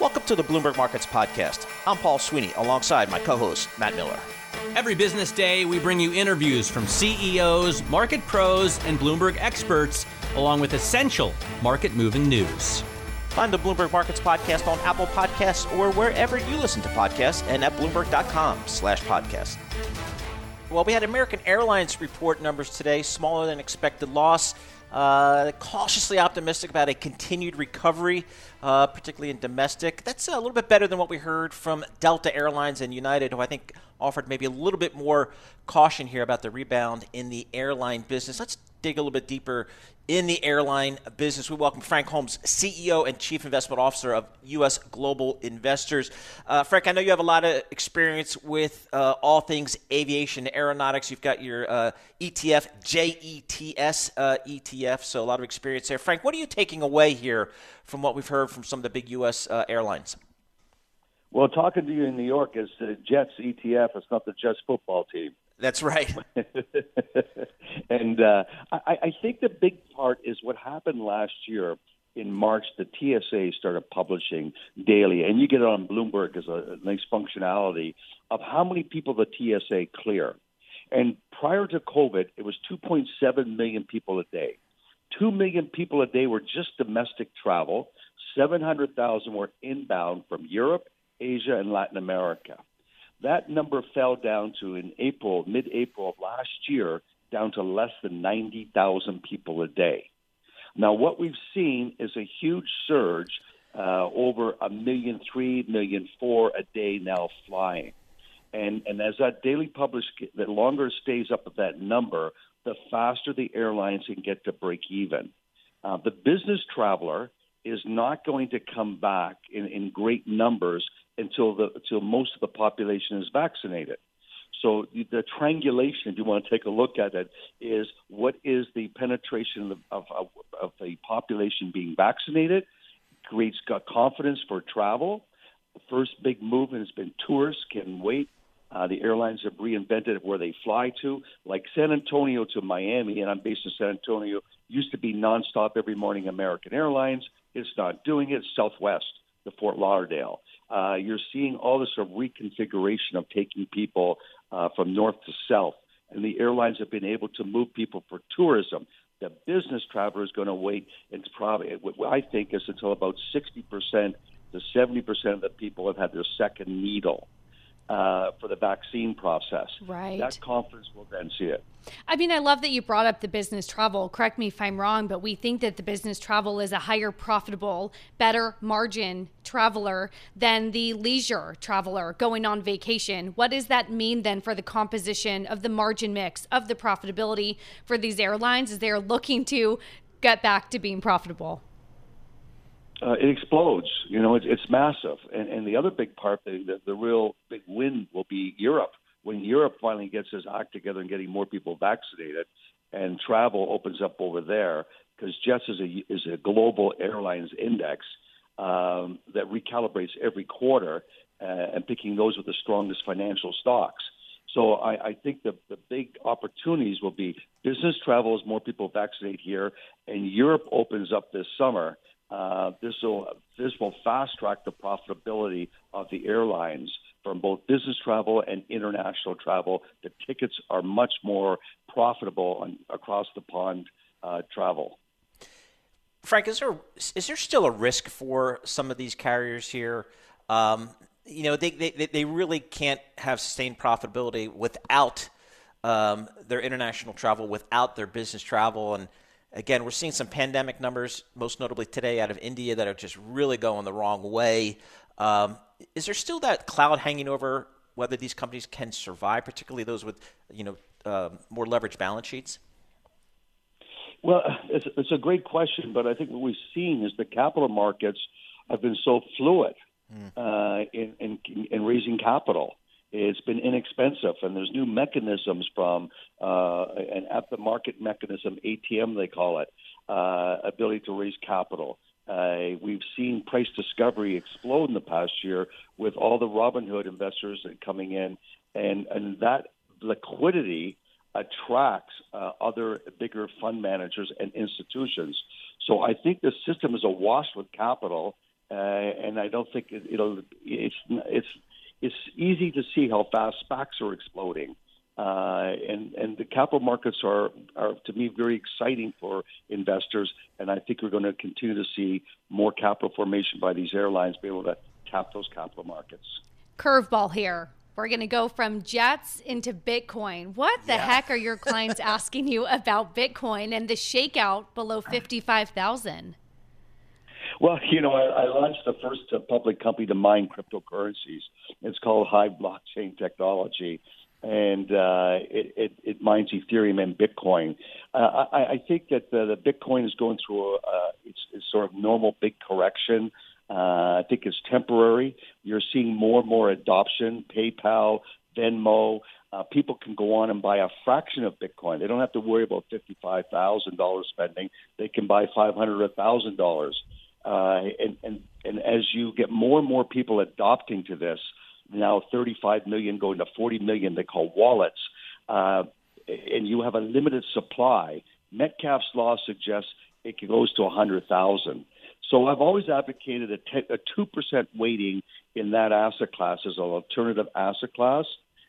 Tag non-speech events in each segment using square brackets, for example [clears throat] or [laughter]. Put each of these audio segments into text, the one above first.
Welcome to the Bloomberg Markets Podcast. I'm Paul Sweeney alongside my co host, Matt Miller. Every business day, we bring you interviews from CEOs, market pros, and Bloomberg experts, along with essential market moving news. Find the Bloomberg Markets Podcast on Apple Podcasts or wherever you listen to podcasts and at Bloomberg.com slash podcast. Well, we had American Airlines report numbers today, smaller than expected loss. Uh, cautiously optimistic about a continued recovery, uh, particularly in domestic. That's a little bit better than what we heard from Delta Airlines and United, who I think offered maybe a little bit more caution here about the rebound in the airline business. Let's dig a little bit deeper in the airline business. We welcome Frank Holmes, CEO and Chief Investment Officer of U.S. Global Investors. Uh, Frank, I know you have a lot of experience with uh, all things aviation, aeronautics. You've got your uh, ETF, JETS uh, ETF, so a lot of experience there. Frank, what are you taking away here from what we've heard from some of the big U.S. Uh, airlines? Well, talking to you in New York is the Jets ETF. It's not the Jets football team. That's right. [laughs] and uh, I, I think the big part is what happened last year in March. The TSA started publishing daily, and you get it on Bloomberg as a, nice functionality of how many people the TSA clear. And prior to COVID, it was 2.7 million people a day. 2 million people a day were just domestic travel. 700,000 were inbound from Europe, Asia, and Latin America. That number fell down to in April, mid April of last year, down to less than 90,000 people a day. Now, what we've seen is a huge surge uh, over a million three, million four a day now flying. And, and as that daily publish, the longer it stays up at that number, the faster the airlines can get to break even. Uh, the business traveler is not going to come back in, in great numbers until the until most of the population is vaccinated. So the triangulation, if you want to take a look at it, is what is the penetration of, of, of the population being vaccinated, creates confidence for travel. The first big movement has been tourists can wait. Uh, the airlines have reinvented where they fly to, like San Antonio to Miami, and I'm based in San Antonio. Used to be nonstop every morning American Airlines. It's not doing it. Southwest to Fort Lauderdale uh, you're seeing all this sort of reconfiguration of taking people uh, from north to south. And the airlines have been able to move people for tourism. The business traveler is going to wait. It's probably, I think, is until about 60% to 70% of the people have had their second needle uh, for the vaccine process. Right. That conference will then see it. I mean, I love that you brought up the business travel. Correct me if I'm wrong, but we think that the business travel is a higher profitable, better margin traveler than the leisure traveler going on vacation. What does that mean then for the composition of the margin mix of the profitability for these airlines as they're looking to get back to being profitable? Uh, it explodes. You know, it's, it's massive. And, and the other big part, the, the, the real big win will be Europe. When Europe finally gets its act together and getting more people vaccinated, and travel opens up over there, because Jets is a is a global airlines index um, that recalibrates every quarter, uh, and picking those with the strongest financial stocks. So I, I think the, the big opportunities will be business travel as more people vaccinate here, and Europe opens up this summer uh, this will this will fast track the profitability of the airlines from both business travel and international travel. The tickets are much more profitable on, across the pond uh, travel. Frank, is there is there still a risk for some of these carriers here? Um, you know, they, they they really can't have sustained profitability without um, their international travel, without their business travel, and Again, we're seeing some pandemic numbers, most notably today out of India, that are just really going the wrong way. Um, is there still that cloud hanging over whether these companies can survive, particularly those with you know uh, more leveraged balance sheets? Well, it's, it's, a great question, but I think what we've seen is the capital markets have been so fluid mm. uh, in, in, in raising capital. It's been inexpensive, and there's new mechanisms from uh, an at the market mechanism, ATM they call it, uh, ability to raise capital. Uh, we've seen price discovery explode in the past year with all the Robinhood investors coming in, and and that liquidity attracts uh, other bigger fund managers and institutions. So I think the system is awash with capital, uh, and I don't think it. It's it's it's easy to see how fast SPACs are exploding. Uh, and and the capital markets are are to me very exciting for investors, and I think we're going to continue to see more capital formation by these airlines be able to tap those capital markets. Curveball here. We're going to go from jets into Bitcoin. What the yeah. heck are your clients [laughs] asking you about Bitcoin and the shakeout below 55,000? Well, you know, I, I launched the first uh, public company to mine cryptocurrencies. It's called Hive Blockchain Technology and uh, it, it, it, mines Ethereum and Bitcoin. Uh, I, I, think that the, the, Bitcoin is going through a, uh, it's, it's, sort of normal big correction. Uh, I think it's temporary. You're seeing more and more adoption. PayPal, Venmo, uh, people can go on and buy a fraction of Bitcoin. They don't have to worry about fifty-five thousand dollars spending. They can buy five hundred or thousand dollars. Uh, and, and and as you get more and more people adopting to this, now 35 million going to 40 million they call wallets, uh, and you have a limited supply. Metcalfe's law suggests it goes to 100,000. So I've always advocated a, a 2% weighting in that asset class as an alternative asset class.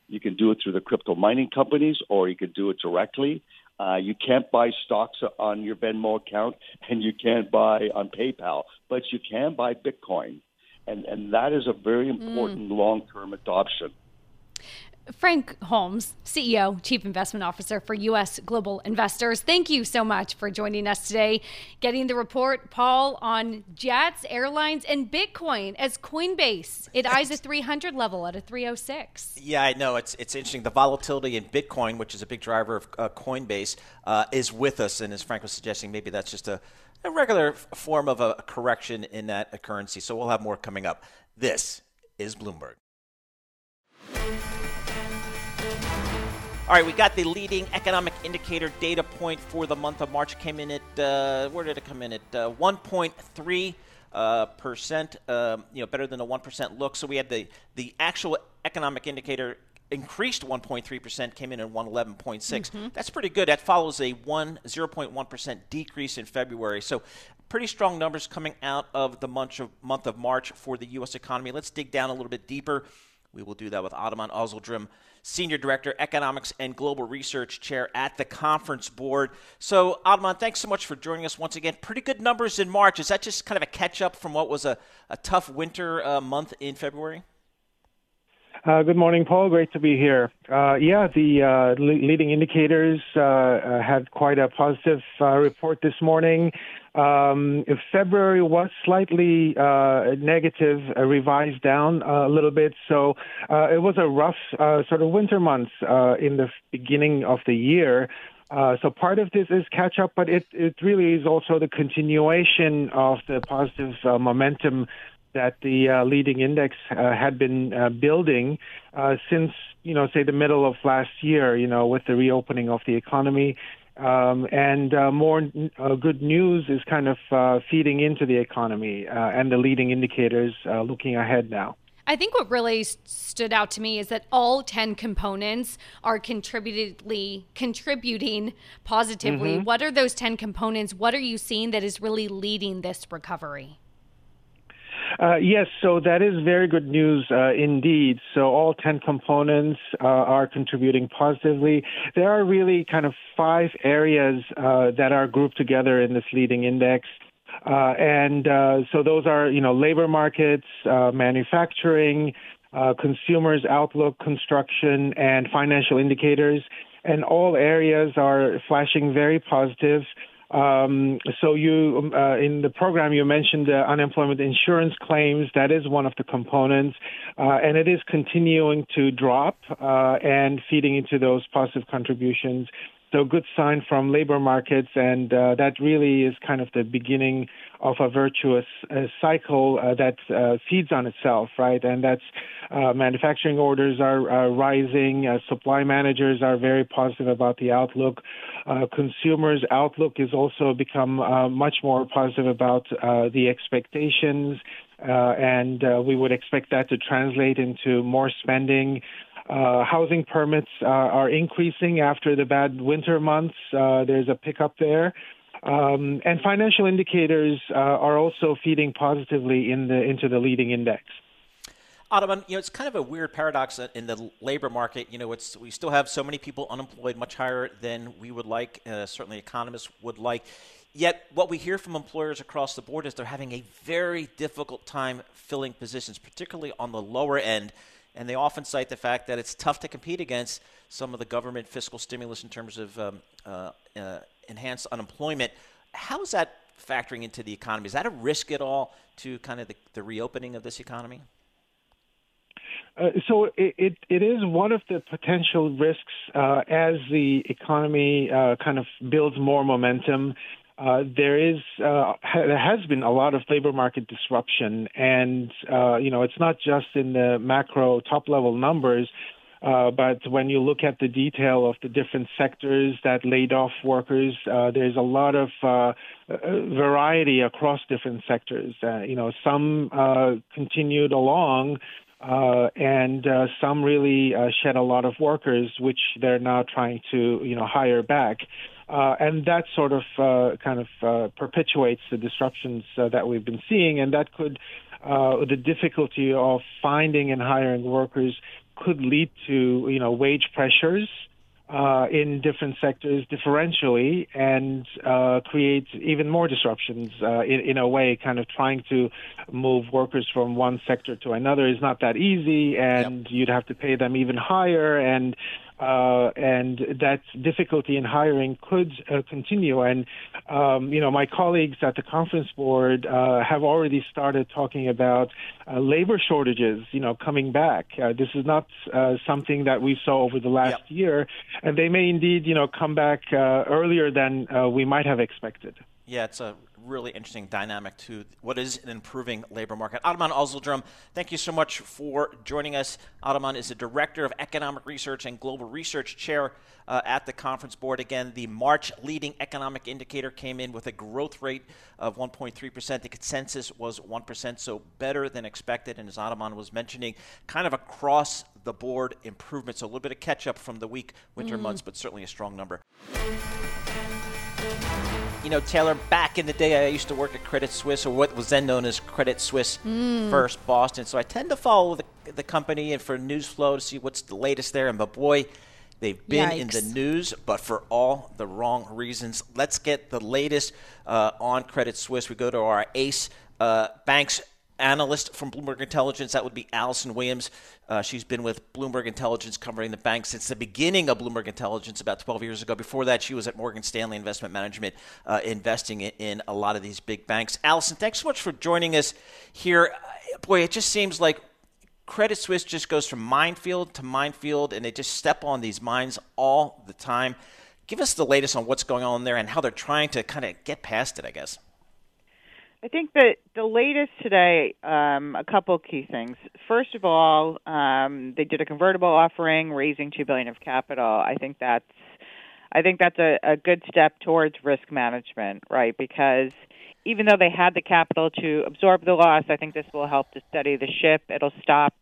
You can do it through the crypto mining companies or you can do it directly. Uh, you can't buy stocks on your Venmo account and you can't buy on PayPal, but you can buy Bitcoin and and that is a very important mm. long term adoption. Frank Holmes, CEO, Chief Investment Officer for U.S. Global Investors. Thank you so much for joining us today. Getting the report, Paul, on jets, airlines, and Bitcoin as Coinbase. It [laughs] eyes a 300 level at a 306. Yeah, I know. It's it's interesting. The volatility in Bitcoin, which is a big driver of uh, Coinbase, uh, is with us. And as Frank was suggesting, maybe that's just a a regular form of a correction in that currency. So we'll have more coming up. This is Bloomberg. All right, we got the leading economic indicator data point for the month of March. Came in at uh, where did it come in at? Uh, 1.3 uh, percent. Um, you know, better than the one percent look. So we had the the actual economic indicator increased 1.3%, came in at 111.6. Mm-hmm. That's pretty good. That follows a 1 0.1% decrease in February. So pretty strong numbers coming out of the month of, month of March for the U.S. economy. Let's dig down a little bit deeper. We will do that with Ataman Ozyildirim, Senior Director, Economics and Global Research Chair at the Conference Board. So, Ataman, thanks so much for joining us once again. Pretty good numbers in March. Is that just kind of a catch up from what was a, a tough winter uh, month in February? Uh, good morning, Paul. Great to be here. Uh, yeah, the uh, le- leading indicators uh, uh, had quite a positive report this morning. Um, February was slightly uh, negative, revised down a little bit. So uh, it was a rough sort of winter month in the beginning of the year. Uh, so part of this is catch up, but it, it really is also the continuation of the positive uh, momentum that the uh, leading index uh, had been uh, building uh, since, you know, say the middle of last year, you know, with the reopening of the economy. Um, and uh, more uh, good news is kind of uh, feeding into the economy and the leading indicators looking ahead now. I think what really stood out to me is that all 10 components are contributedly contributing positively. Mm-hmm. What are those 10 components? What are you seeing that is really leading this recovery? Uh, yes, so that is very good news uh, indeed. So all 10 components uh, are contributing positively. There are really kind of five areas uh, that are grouped together in this leading index. Uh, and so those are, you know, labor markets, manufacturing, consumers' outlook, construction, and financial indicators. And all areas are flashing very positive. Um, so you uh, in the program you mentioned uh, unemployment insurance claims. That is one of the components, uh, and it is continuing to drop uh, and feeding into those positive contributions. So good sign from labor markets, and uh, that really is kind of the beginning of a virtuous uh, cycle uh, that uh, feeds on itself, right? And that's uh, manufacturing orders are, rising, uh, supply managers are very positive about the outlook. consumers' outlook is also become much more positive about the expectations. and we would expect that to translate into more spending, uh, housing permits uh, are increasing after the bad winter months. Uh, there's a pickup there. Um, and financial indicators uh, are also feeding positively in the into the leading index. Ataman, you know, it's kind of a weird paradox in the labor market. You know, it's we still have so many people unemployed, much higher than we would like. Uh, certainly, economists would like. Yet, what we hear from employers across the board is they're having a very difficult time filling positions, particularly on the lower end. And they often cite the fact that it's tough to compete against some of the government fiscal stimulus in terms of um, uh, uh, enhanced unemployment. How is that factoring into the economy? Is that a risk at all to kind of the, the reopening of this economy? Uh, so it, it, it is one of the potential risks uh, as the economy uh, kind of builds more momentum. Uh, there is uh, ha- there has been a lot of labor market disruption, and uh, you know it's not just in the macro top level numbers, but when you look at the detail of the different sectors that laid off workers, there's a lot of variety across different sectors. you know, some continued along uh, and uh, some really uh, shed a lot of workers, which they're now trying to, you know, hire back. Uh, and that sort of uh, kind of uh, perpetuates the disruptions that we've been seeing, and that could the difficulty of finding and hiring workers could lead to, you know, wage pressures uh, in different sectors differentially and uh, create even more disruptions uh, in, in, a way, kind of trying to move workers from one sector to another is not that easy, and yep. you'd have to pay them even higher. And uh, and that difficulty in hiring could uh, continue. And um, you know, my colleagues at the conference board uh, have already started talking about uh, labor shortages. You know, coming back. Uh, this is not uh, something that we saw over the last yep. year, and they may indeed, you know, come back earlier than we might have expected. Yeah, it's a really interesting dynamic to what is an improving labor market. Ataman Ozyildirim, thank you so much for joining us. Ataman is the Director of Economic Research and Global Research Chair uh, at the Conference Board. Again, the March leading economic indicator came in with a growth rate of 1.3%. The consensus was 1%, so better than expected. And as Ataman was mentioning, kind of across the board improvement. So a little bit of catch up from the weak winter mm. months, but certainly a strong number you know, Taylor, back in the day, I used to work at Credit Suisse, or what was then known as Credit Suisse mm. First Boston. So I tend to follow the, the company and for news flow to see what's the latest there. And but boy, they've been Yikes. in the news, but for all the wrong reasons. Let's get the latest uh, on Credit Suisse. We go to our ace uh, banks analyst from Bloomberg Intelligence. That would be Alison Williams. Uh, she's been with Bloomberg Intelligence covering the bank since the beginning of Bloomberg Intelligence about 12 years ago. Before that, she was at Morgan Stanley Investment Management, uh, investing in, in, a lot of these big banks. Alison, thanks so much for joining us here. Boy, it just seems like Credit Suisse just goes from minefield to minefield, and they just step on these mines all the time. Give us the latest on what's going on there and how they're trying to kind of get past it, I guess. I think that the latest today, um, a couple key things. First of all, um, they did a convertible offering, raising two billion of capital. I think that's, I think that's a, a good step towards risk management, right? Because even though they had the capital to absorb the loss, I think this will help to steady the ship. It'll stop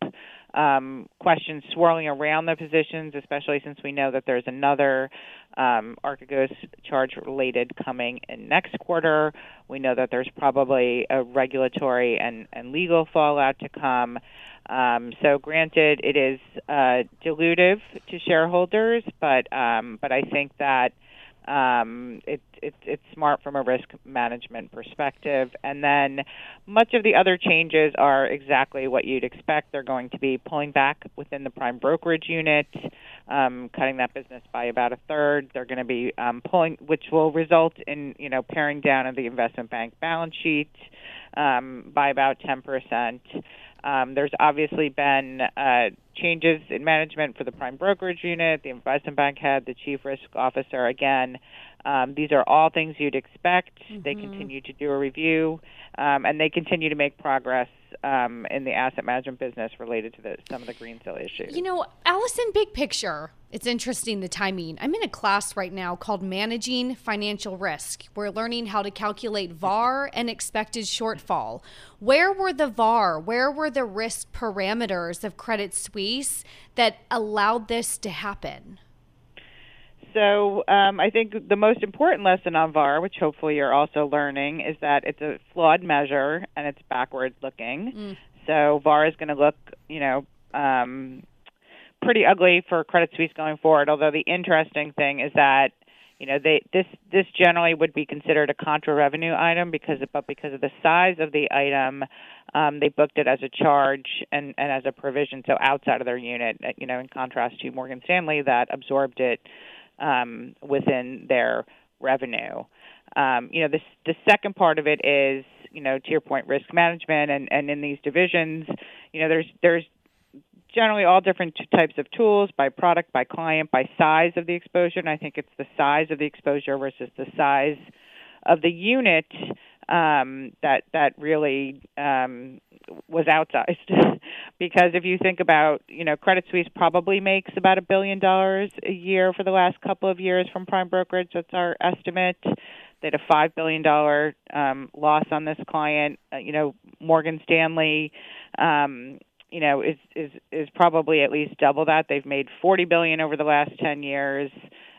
um, questions swirling around the positions, especially since we know that there's another um, Archegos charge related coming in next quarter. We know that there's probably a regulatory and, and legal fallout to come. Um, so, granted, it is uh, dilutive to shareholders, but um, but I think that um, it, it, it's smart from a risk management perspective. And then much of the other changes are exactly what you'd expect. They're going to be pulling back within the prime brokerage unit, um, cutting that business by about a third. They're going to be um, pulling, which will result in you know paring down of the investment bank balance sheet um, by about 10 percent. Um, there's obviously been uh, changes in management for the prime brokerage unit, the investment bank head, the chief risk officer. Again, um, these are all things you'd expect. Mm-hmm. They continue to do a review, um, and they continue to make progress um, in the asset management business related to the, some of the Greensill issues. You know, Alison, big picture, it's interesting the timing. I'm in a class right now called Managing Financial Risk. We're learning how to calculate VAR and expected shortfall. Where were the VAR? Where were the risk parameters of Credit Suisse that allowed this to happen? So um, I think the most important lesson on VAR, which hopefully you're also learning, is that it's a flawed measure and it's backward looking. Mm. So VAR is going to look, you know, um, pretty ugly for Credit Suisse going forward. Although the interesting thing is that you know they this this generally would be considered a contra revenue item because but because of the size of the item um, they booked it as a charge and and as a provision so outside of their unit you know in contrast to Morgan Stanley that absorbed it um, within their revenue um, you know the second part of it is you know to your point risk management and and in these divisions you know there's there's generally all different types of tools by product, by client, by size of the exposure. And I think it's the size of the exposure versus the size of the unit um, that that really um, was outsized. [laughs] because if you think about, you know, Credit Suisse probably makes about a billion dollars a year for the last couple of years from prime brokerage. That's our estimate. They had a five billion dollar um, loss on this client. Uh, you know, Morgan Stanley um, you know is is is probably at least double that. They've made 40 billion over the last 10 years,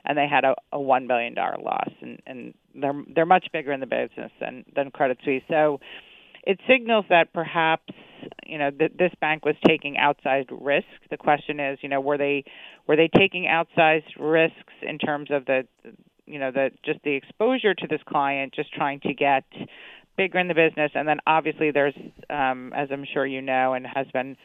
and they had a, a one billion dollar loss, and and they're they're much bigger in the business than than Credit Suisse. So it signals that perhaps you know th- this bank was taking outsized risk. The question is, you know, were they were they taking outsized risks in terms of the you know the just the exposure to this client, just trying to get bigger in the business. And then obviously there's, um, as I'm sure you know and has been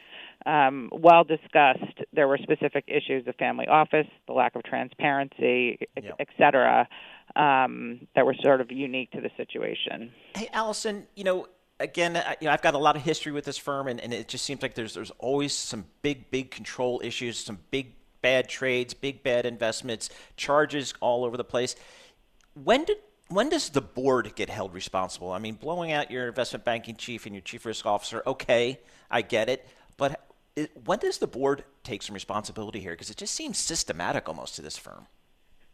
um, well discussed, there were specific issues of family office, the lack of transparency, yep. et cetera, um, that were sort of unique to the situation. Hey, Alison, you know, again, I, you know, I've got a lot of history with this firm, and, and it just seems like there's there's always some big, big control issues, some big bad trades, big bad investments, charges all over the place. When did when does the board get held responsible? I mean, blowing out your investment banking chief and your chief risk officer, okay, I get it. But it, when does the board take some responsibility here? Because it just seems systematic almost to this firm.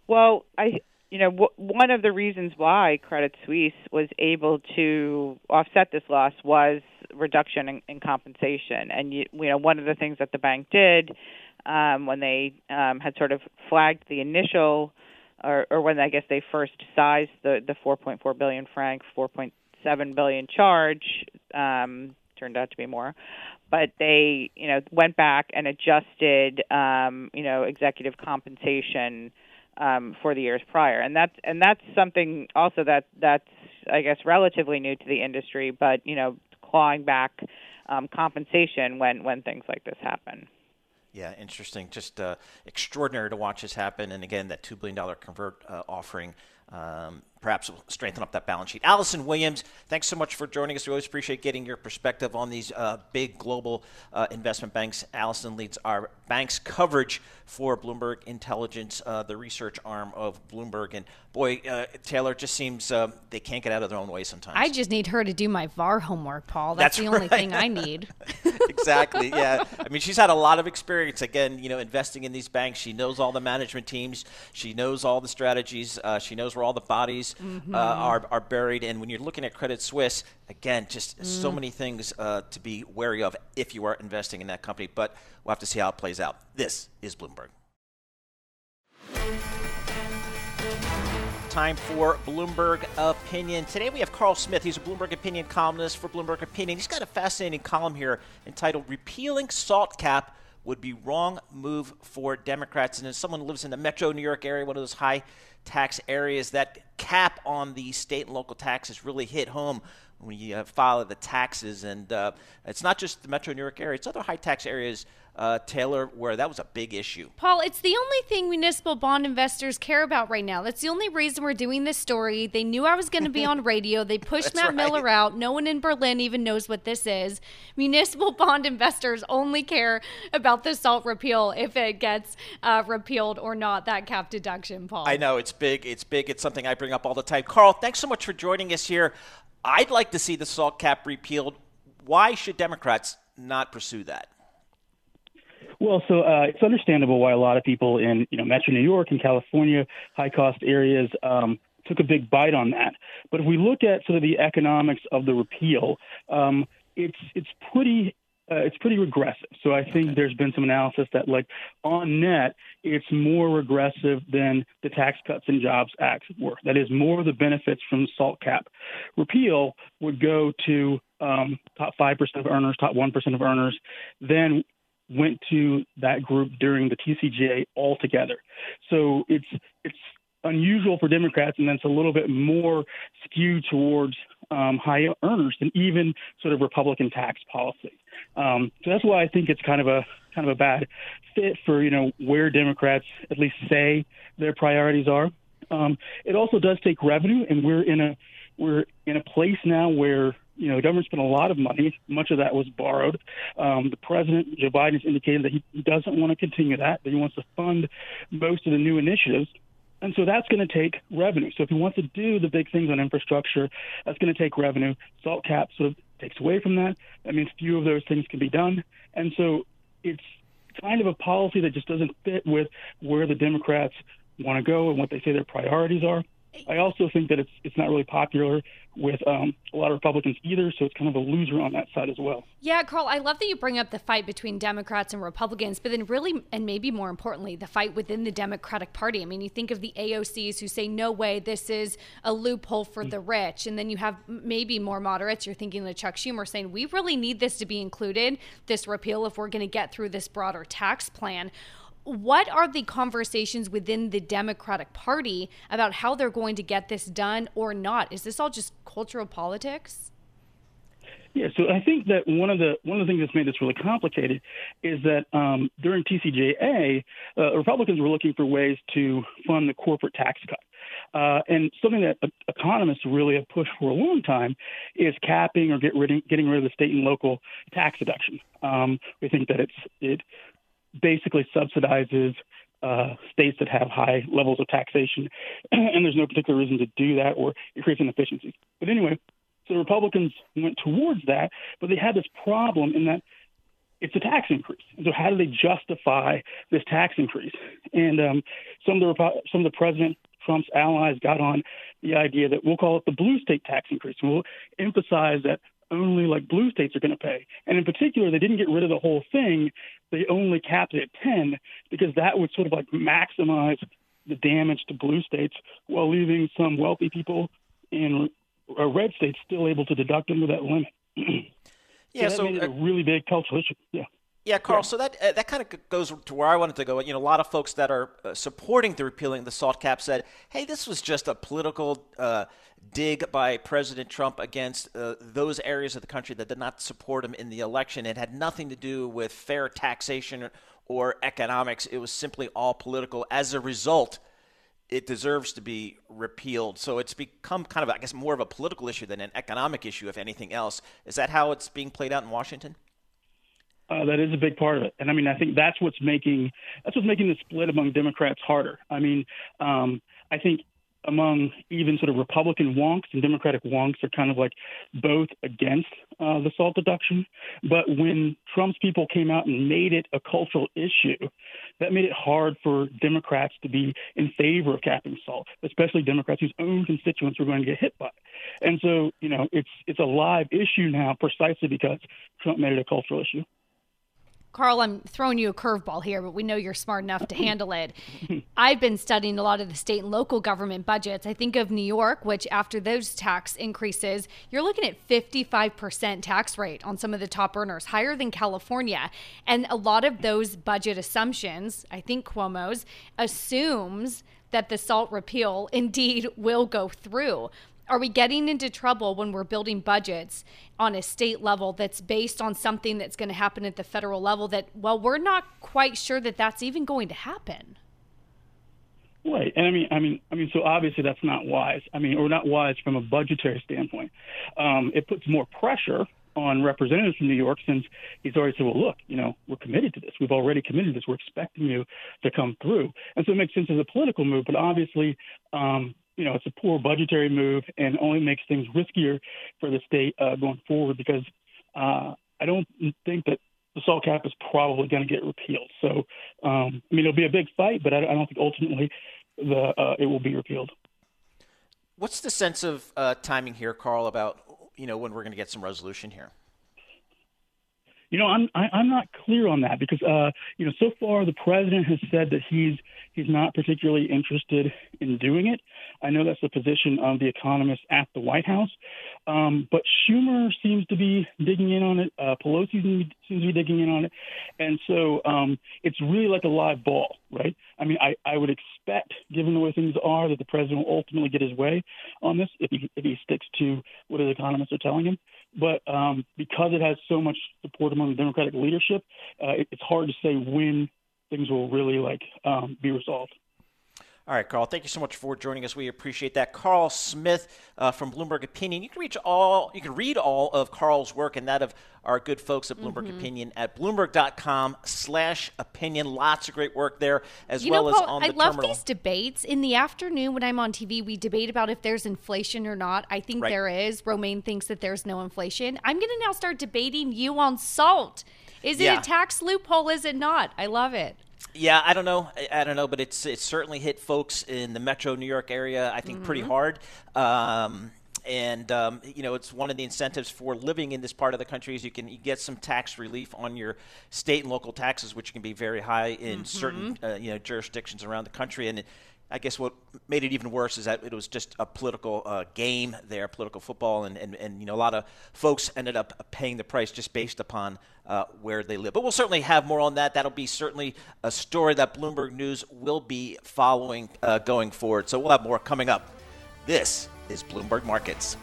Well, I, you know, w- one of the reasons why Credit Suisse was able to offset this loss was reduction in, in compensation. And you, you know, one of the things that the bank did um, when they um, had sort of flagged the initial or, or when I guess they first sized the the 4.4 billion franc, 4.7 billion charge, um, turned out to be more, but they you know went back and adjusted um, you know executive compensation um, for the years prior, and that's and that's something also that that's I guess relatively new to the industry, but you know clawing back um, compensation when when things like this happen. Yeah, interesting. Just uh, extraordinary to watch this happen. And again, that $2 billion convert uh, offering um, perhaps strengthen up that balance sheet. Alison Williams, thanks so much for joining us. We always appreciate getting your perspective on these uh, big global uh, investment banks. Alison leads our bank's coverage for Bloomberg Intelligence, uh, the research arm of Bloomberg. And boy, uh, Taylor, just seems uh, they can't get out of their own way sometimes. I just need her to do my VAR homework, Paul. That's, That's the only thing I need. [laughs] [laughs] exactly. Yeah. I mean, she's had a lot of experience. Again, you know, investing in these banks. She knows all the management teams. She knows all the strategies. Uh, she knows where all the bodies mm-hmm. uh, are, are buried. And when you're looking at Credit Suisse, again, just mm. so many things uh, to be wary of if you are investing in that company. But we'll have to see how it plays out. This is Bloomberg. Time for Bloomberg Opinion. Today we have Karl Smith. He's a Bloomberg Opinion columnist for Bloomberg Opinion. He's got a fascinating column here entitled Repealing Salt Cap would be wrong move for Democrats. And as someone who lives in the metro New York area, one of those high tax areas, that cap on the state and local taxes really hit home when you uh, file the taxes. And uh, it's not just the metro New York area, it's other high tax areas uh, Taylor, where that was a big issue. Paul, it's the only thing municipal bond investors care about right now. That's the only reason we're doing this story. They knew I was going to be on [laughs] radio. They pushed Matt right. Miller out. No one in Berlin even knows what this is. Municipal [laughs] bond investors only care about the SALT repeal if it gets uh, repealed or not, that cap deduction, Paul. I know. It's big. It's big. It's something I bring up all the time. Karl, thanks so much for joining us here. I'd like to see the SALT cap repealed. Why should Democrats not pursue that? Well, so uh, it's understandable why a lot of people in you know Metro New York and California, high cost areas, um, took a big bite on that. But if we look at sort of the economics of the repeal, um, it's it's pretty uh, it's pretty regressive. So I think okay. there's been some analysis that, like on net, it's more regressive than the Tax Cuts and Jobs Act were. That is, more of the benefits from the SALT cap repeal would go to um, top five percent of earners, top one percent of earners, then went to that group during the TCJA altogether. So it's it's unusual for Democrats, and then it's a little bit more skewed towards um, high earners than even sort of Republican tax policy. Um, so that's why I think it's kind of a kind of a bad fit for you know where Democrats at least say their priorities are. Um, it also does take revenue, and we're in a we're in a place now where you know, the government spent a lot of money. Much of that was borrowed. Um, the president, Joe Biden, has indicated that he, doesn't want to continue that, that he wants to fund most of the new initiatives. And so that's going to take revenue. So if he wants to do the big things on infrastructure, that's going to take revenue. Salt cap sort of takes away from that. That means few of those things can be done. And so it's kind of a policy that just doesn't fit with where the Democrats want to go and what they say their priorities are. I also think that it's it's not really popular with um, a lot of Republicans either, so it's kind of a loser on that side as well. Yeah, Karl, I love that you bring up the fight between Democrats and Republicans, but then really, and maybe more importantly, the fight within the Democratic Party. I mean, you think of the AOCs who say, "No way, this is a loophole for the rich," and then you have maybe more moderates. You're thinking of Chuck Schumer saying, "We really need this to be included, this repeal, if we're going to get through this broader tax plan." What are the conversations within the Democratic Party about how they're going to get this done or not? Is this all just cultural politics? Yeah, so I think that one of the one of the things that's made this really complicated is that um, during TCJA, uh, Republicans were looking for ways to fund the corporate tax cut. Uh, and something that economists really have pushed for a long time is capping or get rid of, getting rid of the state and local tax deduction. Um, we think that it's it basically subsidizes uh, states that have high levels of taxation, [clears throat] and there's no particular reason to do that or increase inefficiencies. But anyway, so the Republicans went towards that, but they had this problem in that it's a tax increase. And so how do they justify this tax increase? And um, some of the some of the President Trump's allies got on the idea that we'll call it the blue state tax increase. And we'll emphasize that only like blue states are going to pay. And in particular, they didn't get rid of the whole thing. They only capped it at 10 because that would sort of like maximize the damage to blue states while leaving some wealthy people in red states still able to deduct under that limit. [clears throat] yeah, so, so made it a really big cultural issue. Yeah. Yeah, Karl. Yeah. So that uh, that kind of goes to where I wanted to go. You know, a lot of folks that are uh, supporting the repealing the SALT cap said, "Hey, this was just a political uh, dig by President Trump against uh, those areas of the country that did not support him in the election. It had nothing to do with fair taxation or economics. It was simply all political. As a result." It deserves to be repealed. So it's become kind of, I guess, more of a political issue than an economic issue, if anything else. Is that how it's being played out in Washington? Uh, that is a big part of it, and I mean, I think that's what's making that's what's making the split among Democrats harder. I mean, um, I think among even sort of Republican wonks and Democratic wonks are kind of like both against uh, the salt deduction. But when Trump's people came out and made it a cultural issue, that made it hard for Democrats to be in favor of capping salt, especially Democrats whose own constituents were going to get hit by it. And so, you know, it's it's a live issue now precisely because Trump made it a cultural issue. Karl, I'm throwing you a curveball here, but we know you're smart enough to handle it. [laughs] I've been studying a lot of the state and local government budgets. I think of New York, which after those tax increases, you're looking at 55% tax rate on some of the top earners, higher than California. And a lot of those budget assumptions, I think Cuomo's, assumes that the SALT repeal indeed will go through are we getting into trouble when we're building budgets on a state level that's based on something that's going to happen at the federal level that well we're not quite sure that that's even going to happen Right, and I mean, I mean, I mean, so obviously that's not wise. I mean, or not wise from a budgetary standpoint. Um, it puts more pressure on representatives from New York since he's already said, well, look, you know, we're committed to this. We've already committed to this. We're expecting you to come through. And so it makes sense as a political move, but obviously, um, you know, it's a poor budgetary move and only makes things riskier for the state uh, going forward because uh, I don't think that the salt cap is probably going to get repealed. So, um, I mean, it'll be a big fight, but I, I don't think ultimately the uh, it will be repealed. What's the sense of uh, timing here, Karl, about you know when we're going to get some resolution here? You know, I'm I, am i am not clear on that because uh, you know so far the president has said that he's he's not particularly interested in doing it. I know that's the position of the economists at the White House, um, but Schumer seems to be digging in on it. Uh, Pelosi seems to be digging in on it, and so um, it's really like a live ball, right? I mean, I, I would expect, given the way things are, that the president will ultimately get his way on this if he if he sticks to what his economists are telling him. But um, because it has so much support among the Democratic leadership, uh, it, it's hard to say when things will really like um, be resolved. All right, Karl. Thank you so much for joining us. We appreciate that. Karl Smith uh, from Bloomberg Opinion. You can reach all. You can read all of Karl's work and that of our good folks at Bloomberg mm-hmm. Opinion at bloomberg.com/opinion. Lots of great work there, as you well know, as Paul, on the I love terminal. these debates in the afternoon when I'm on TV. We debate about if there's inflation or not. I think right. there is. Romaine thinks that there's no inflation. I'm going to now start debating you on salt. Is it yeah. a tax loophole? Is it not? I love it. Yeah, I don't know. I, don't know, but it's it's certainly hit folks in the Metro New York area. I think mm-hmm. pretty hard. Um, and um, you know it's one of the incentives for living in this part of the country is you can you get some tax relief on your state and local taxes, which can be very high in mm-hmm. certain uh, you know jurisdictions around the country. And it, I guess what made it even worse is that it was just a political uh, game there, political football, and, and, and you know a lot of folks ended up paying the price just based upon uh, where they live. But we'll certainly have more on that. That'll be certainly a story that Bloomberg News will be following uh, going forward. So we'll have more coming up. This is Bloomberg Markets.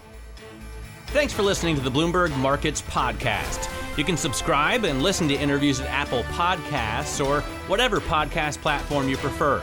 Thanks for listening to the Bloomberg Markets Podcast. You can subscribe and listen to interviews at Apple Podcasts or whatever podcast platform you prefer.